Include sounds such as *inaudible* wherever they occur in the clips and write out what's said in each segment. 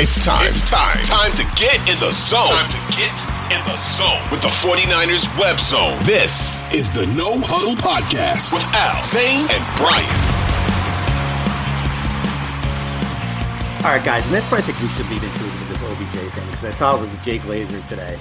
It's time. It's time. Time to get in the zone. Time to get in the zone with the 49ers web zone. This is the No Huddle Podcast with Al, Zain, and Brian. All right, guys, and that's what I think we should lead into with this OBJ thing because I saw it was Jake Laser today.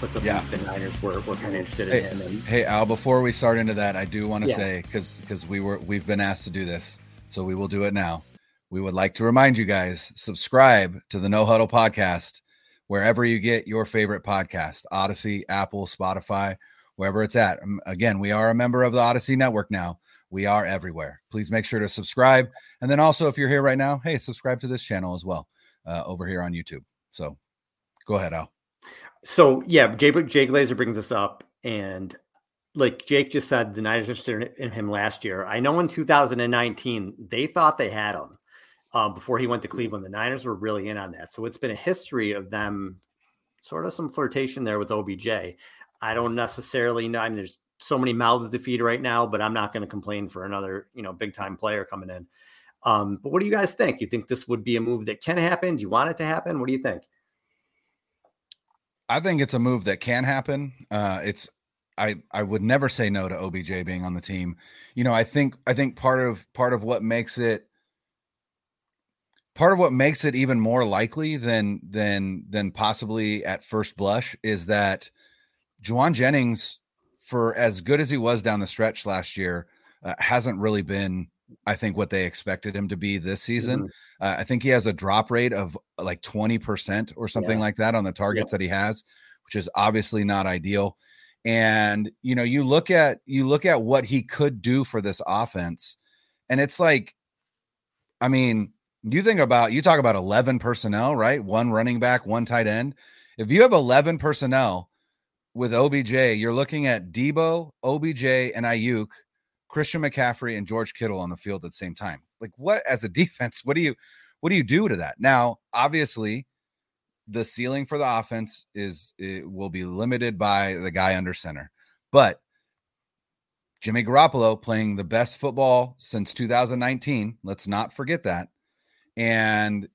What's up? Yeah. The Niners were, were kind of interested Hey, in him. And hey, Al. Before we start into that, I do want to Yeah. say because because we were we've been asked to do this, so we will do it now. We would like to remind you guys subscribe to the No Huddle podcast wherever you get your favorite podcast: Odyssey, Apple, Spotify, wherever it's at. Um, Again, we are a member of the Odyssey Network now. We are everywhere. Please make sure to subscribe, and then also if you're here right now, hey, subscribe to this channel as well uh, over here on YouTube. So, go ahead, Al. so, yeah, Jake, Jake Laser brings us up, and like Jake just said, the Niners interested in him last year. I know in 2019 they thought they had him uh, before he went to Cleveland. The Niners were really in on that, so it's been a history of them sort of some flirtation there with OBJ. I don't necessarily know. I mean, there's so many mouths to feed right now, but I'm not going to complain for another, you know, big time player coming in. Um, but what do you guys think? You think this would be a move that can happen? Do you want it to happen? What do you think? I think it's a move that can happen. Uh, it's I I would never say no to OBJ being on the team. You know, I think I think part of part of what makes it part of what makes it even more likely than than than possibly at first blush is that Jauan Jennings, for as good as he was down the stretch last year, uh, hasn't really been. I think what they expected him to be this season. Uh, I think he has a drop rate of like 20% or something Yeah. like that on the targets that he has, which is obviously not ideal. And you know, you look at you look at what he could do for this offense, and it's like, I mean, you think about you talk about 11 personnel, right? One running back, one tight end. If you have 11 personnel with OBJ, you're looking at Debo, OBJ, and Aiyuk, Christian McCaffrey, and George Kittle on the field at the same time. Like, what as a *laughs* defense, what do you what do you do to that? Now, obviously, the ceiling for the offense is it will be limited by the guy under center. But Jimmy Garoppolo playing the best football since 2019, let's not forget that. And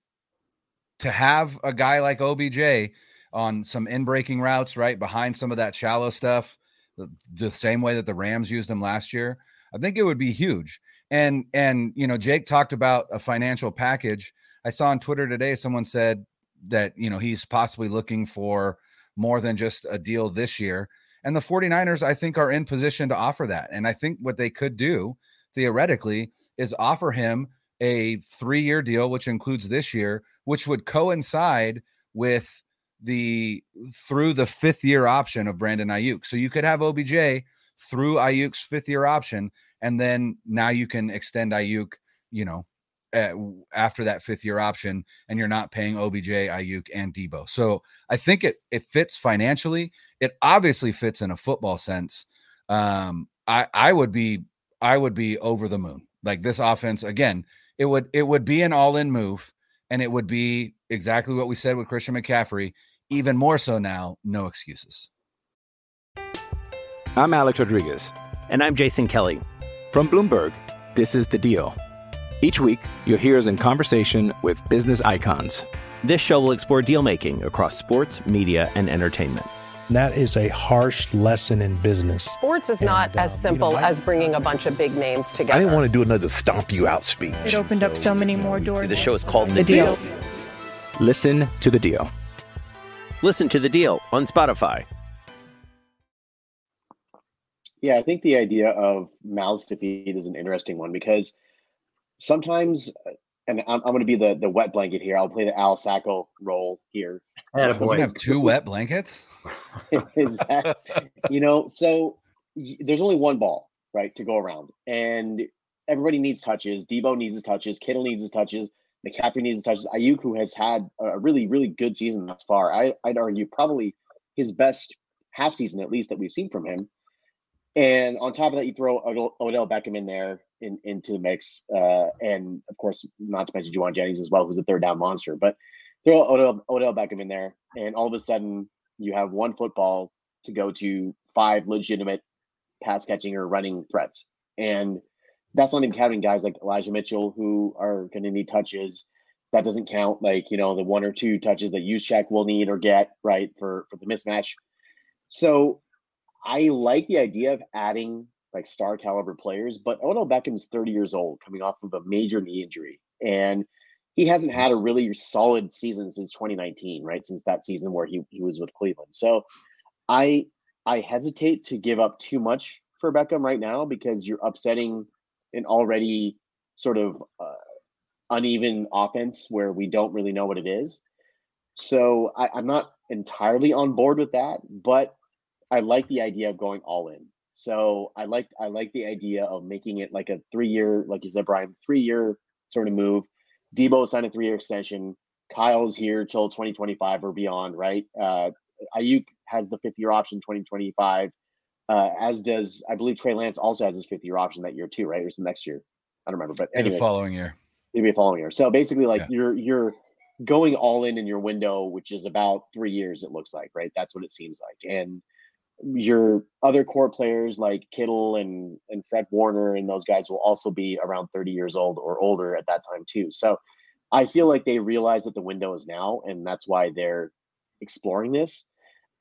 to have a guy like OBJ on some in-breaking routes, right behind some of that shallow stuff, the, the same way that the Rams used him last year, I think it would be huge. And and you know, Jake talked about a financial package. I saw on Twitter today someone said that you know he's possibly looking for more than just a deal this year. And the 49ers, I think, are in position to offer that. And I think what they could do theoretically is offer him a three year deal, which includes this year, which would coincide with the through the fifth year option of Brandon Aiyuk. So you could have OBJ through Aiyuk's fifth year option, and then now you can extend Aiyuk, you know, uh, after that fifth year option, and you're not paying OBJ, Aiyuk, and Debo. So I think it it fits financially. It obviously fits in a football sense. Um, I I would be I would be over the moon. Like this offense again, it would it would be an all in move, and it would be exactly what we said with Christian McCaffrey. Even more so now, no excuses. I'm Alex Rodriguez. And I'm Jason Kelly. From Bloomberg, This is The Deal. Each week, you'll hear us in conversation with business icons. This show will explore deal making across sports, media, and entertainment. That is a harsh lesson in business. Sports is not And, as simple you know, I- as bringing a bunch of big names together. I didn't want to do another stomp you out speech. It opened up so many more doors. The show is called The The Deal. Deal. Listen to The Deal. Listen to The Deal on Spotify. Yeah, I think the idea of mouths to feed is an interesting one because sometimes, and I'm, I'm going to be the, the wet blanket here. I'll play the Al Sacco role here. We're have two wet blankets. *laughs* is that you know so there's only one ball right to go around. And everybody needs touches. Debo needs his touches. Kittle needs his touches. Mccaffrey needs his touches. Aiyuk who has had a really really good season thus far I, i'd argue probably his best half season at least that we've seen from him. And on top of that you throw odell, odell beckham in there in, into the mix uh, and of course not to mention Jauan jennings as well who's a third down monster but throw odell, odell beckham in there and all of a sudden you have one football to go to five legitimate pass catching or running threats. And that's not even counting guys like Elijah Mitchell who are going to need touches. That doesn't count like, you know, the one or two touches that Juszczyk will need or get, right, for for the mismatch. So I like the idea of adding like star caliber players, but Odell Beckham's 30 years old coming off of a major knee injury. And he hasn't had a really solid season since 2019, right? Since that season where he, he was with Cleveland. So I I hesitate to give up too much for Beckham right now because you're upsetting an already sort of uh, uneven offense where we don't really know what it is. So I, I'm not entirely on board with that, but I like the idea of going all in. So I like I like the idea of making it like a three year, like you said, Brian, three year sort of move. Debo signed a three year extension. Kyle's here till 2025 or beyond, right? Uh, Aiyuk has the fifth year option 2025, uh, as does I believe Trey Lance also has his fifth year option that year too, right? Or is it next year? I don't remember, but anyway, the following year. maybe a following year. So basically, like Yeah. you're you're going all in in your window, which is about three years. It looks like, right? That's what it seems like, and your other core players like Kittle and and Fred Warner and those guys will also be around 30 years old or older at that time too. So I feel like they realize that the window is now, and that's why they're exploring this.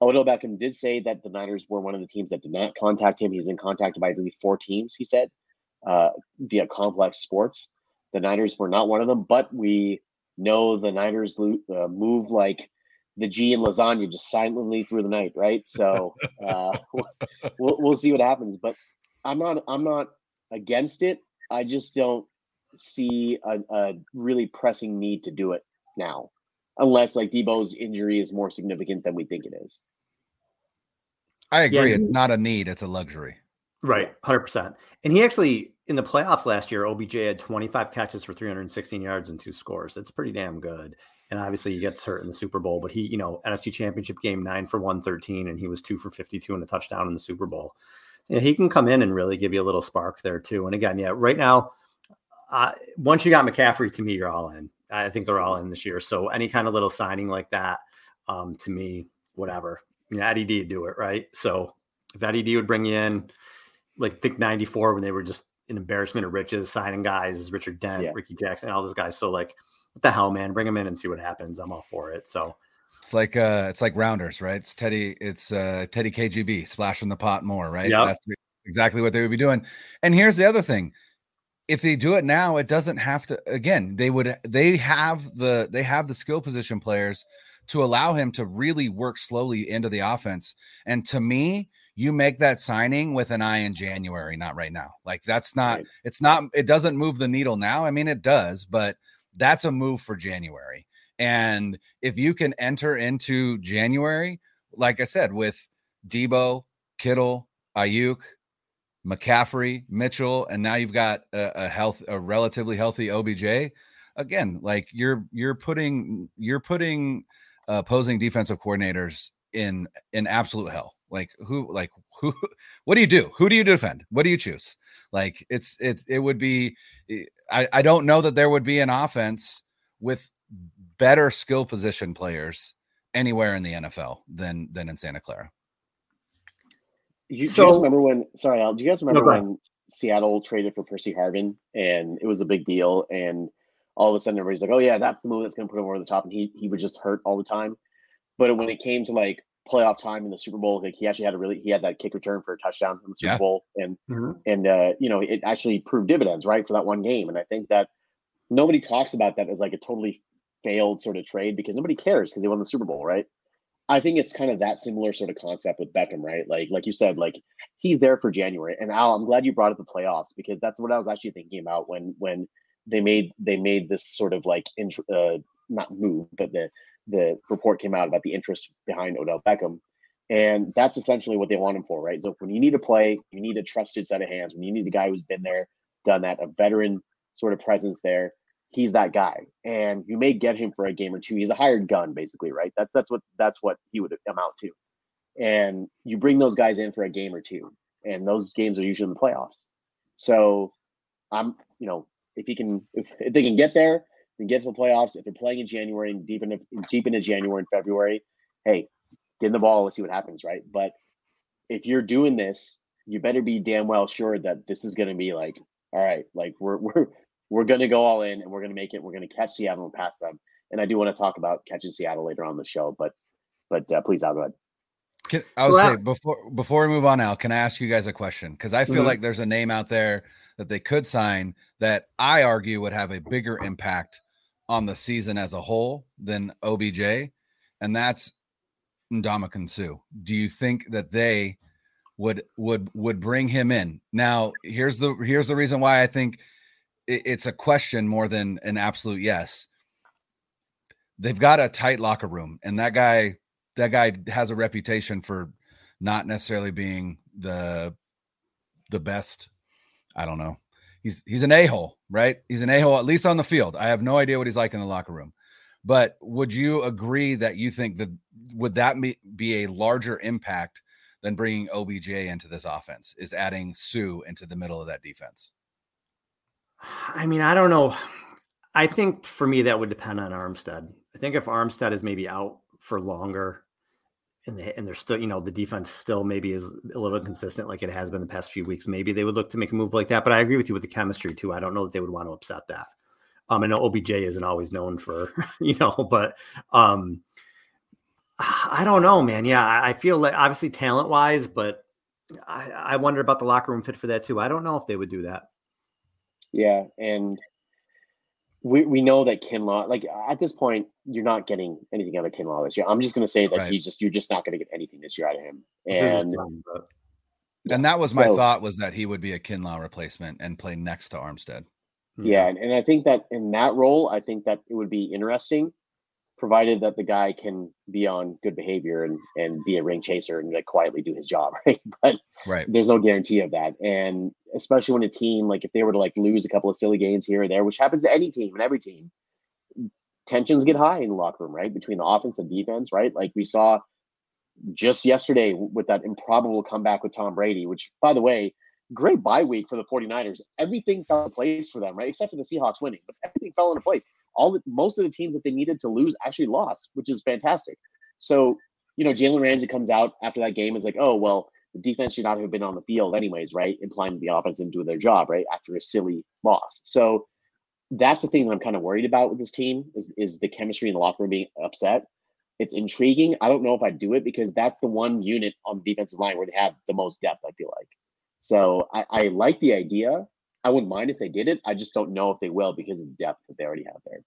Odell Beckham did say that the Niners were one of the teams that did not contact him. He's been contacted by I believe four teams. He said uh, via Complex Sports. The Niners were not one of them, but we know the Niners lo- uh, move like the G and lasagna, just silently through the night, right? So *laughs* uh, *laughs* we'll we'll see what happens. But I'm not I'm not against it. I just don't see a, a really pressing need to do it now, unless like Debo's injury is more significant than we think it is. I agree. Yeah. It's not a need; it's a luxury. Right, hundred percent. And he actually in the playoffs last year, OBJ had 25 catches for 316 yards and two scores. That's pretty damn good. And obviously, he gets hurt in the Super Bowl, but he, you know, NFC Championship game nine for 113, and he was two for 52 and a touchdown in the Super Bowl. You know, he can come in and really give you a little spark there too. And again, yeah, right now, uh, once you got McCaffrey, to me, you're all in. I think they're all in this year. So any kind of little signing like that, um, to me, whatever. You know, Eddie D would do it, right? So if Eddie D would bring you in, like pick 94 when they were just an embarrassment of riches, signing guys, Richard Dent, Yeah. Ricky Jackson, all those guys. So like, what the hell, man? Bring him in and see what happens. I'm all for it. So It's like uh, it's like rounders, right? It's Teddy, it's uh, Teddy KGB splashing the pot more, right? Yep. That's exactly what they would be doing. And here's the other thing: if they do it now, it doesn't have to. Again, they would they have the they have the skill position players to allow him to really work slowly into the offense. And to me, you make that signing with an eye in January, not right now. Like that's not. Right. It's not. It doesn't move the needle now. I mean, it does, but that's a move for January. And if you can enter into January, like I said, with Debo, Kittle, Aiyuk, McCaffrey, Mitchell, and now you've got a, a health, a relatively healthy OBJ. Again, like you're you're putting you're putting uh, opposing defensive coordinators in in absolute hell. Like who like who *laughs* what do you do? Who do you defend? What do you choose? Like it's it it would be eh, I, I don't know that there would be an offense with better skill position players anywhere in the NFL than than in Santa Clara. You, do you guys remember when? Sorry, Al. Do you guys remember go ahead. when Seattle traded for Percy Harvin, and it was a big deal. And all of a sudden, everybody's like, "Oh yeah, that's the move that's going to put him over the top," and he he would just hurt all the time. But when it came to like playoff time in the Super Bowl, like he actually had a really he had that kick return for a touchdown in the Super Yeah. Bowl, and Mhm. and uh, you know it actually proved dividends right for that one game. And I think that nobody talks about that as like a totally failed sort of trade because nobody cares because they won the Super Bowl, right? I think it's kind of that similar sort of concept with Beckham, right? Like like you said, like he's there for January. And Al, I'm glad you brought up the playoffs because that's what I was actually thinking about when when they made they made this sort of like int- uh, not move, but the the report came out about the interest behind Odell Beckham. And that's essentially what they want him for, right? So when you need to play, you need a trusted set of hands. When you need a guy who's been there, done that, a veteran sort of presence there, he's that guy. And you may get him for a game or two. He's a hired gun, basically, right? That's that's what that's what he would amount to. And you bring those guys in for a game or two, and those games are usually in the playoffs. So I'm, you know, if he can, if, if they can get there, and get to the playoffs. If they're playing in January and deep into deep into January and February, hey, get in the ball. Let's see what happens, right? But if you're doing this, you better be damn well sure that this is going to be like, all right, like we're *laughs* we're we're going to go all in and we're going to make it. We're going to catch Seattle and pass them. And I do want to talk about catching Seattle later on the show, but but uh, please, I'll go ahead. Can, I would say before before we move on now, can I ask you guys a question? Because I feel Mhm. like there's a name out there that they could sign that I argue would have a bigger impact on the season as a whole than OBJ, and that's Ndamukong Suh. Do you think that they would would would bring him in? Now, here's the here's the reason why I think it- it's a question more than an absolute yes. They've got a tight locker room, and that guy that guy has a reputation for not necessarily being the the best. I don't know. He's he's an a-hole, right? He's an a-hole at least on the field. I have no idea what he's like in the locker room. But would you agree that you think that would that be, a larger impact than bringing OBJ into this offense? Is adding Suh into the middle of that defense? I mean, I don't know. I think for me that would depend on Armstead. I think if Armstead is maybe out for longer, and they, and they're still, you know, the defense still maybe is a little inconsistent like it has been the past few weeks. Maybe they would look to make a move like that. But I agree with you with the chemistry too. I don't know that they would want to upset that. Um, I know OBJ isn't always known for, *laughs* you know, but um, I don't know, man. Yeah, I I feel like obviously talent wise, but I, I wonder about the locker room fit for that too. I don't know if they would do that. Yeah, and we we know that Kinlaw, like at this point, you're not getting anything out of Kinlaw this year. I'm just going to say that Right. he just you're just not going to get anything this year out of him. And fine, but- And that was my So- thought was that he would be a Kinlaw replacement and play next to Armstead. yeah, and, and I think that in that role, I think that it would be interesting, provided that the guy can be on good behavior and and be a ring chaser and like quietly do his job, *laughs* right? But Right. there's no guarantee of that. And especially when a team like if they were to like lose a couple of silly games here or there, which happens to any team and every team, tensions get high in the locker room, right? Between the offense and defense, right? Like we saw just yesterday with that improbable comeback with Tom Brady, which by the way, great bye week for the 49ers. Everything fell into place for them, right? Except for the Seahawks winning, but everything fell into place. All the most of the teams that they needed to lose actually lost, which is fantastic. So, you know, Jalen Ramsey comes out after that game is like, oh well, the defense should not have been on the field anyways, right? Implying the offense didn't do their job, right? After a silly loss. So that's the thing that I'm kind of worried about with this team is is the chemistry in the locker room being upset. It's intriguing. I don't know if I do it because that's the one unit on the defensive line where they have the most depth. I feel like. So I, I like the idea. I wouldn't mind if they did it. I just don't know if they will because of the depth that they already have there.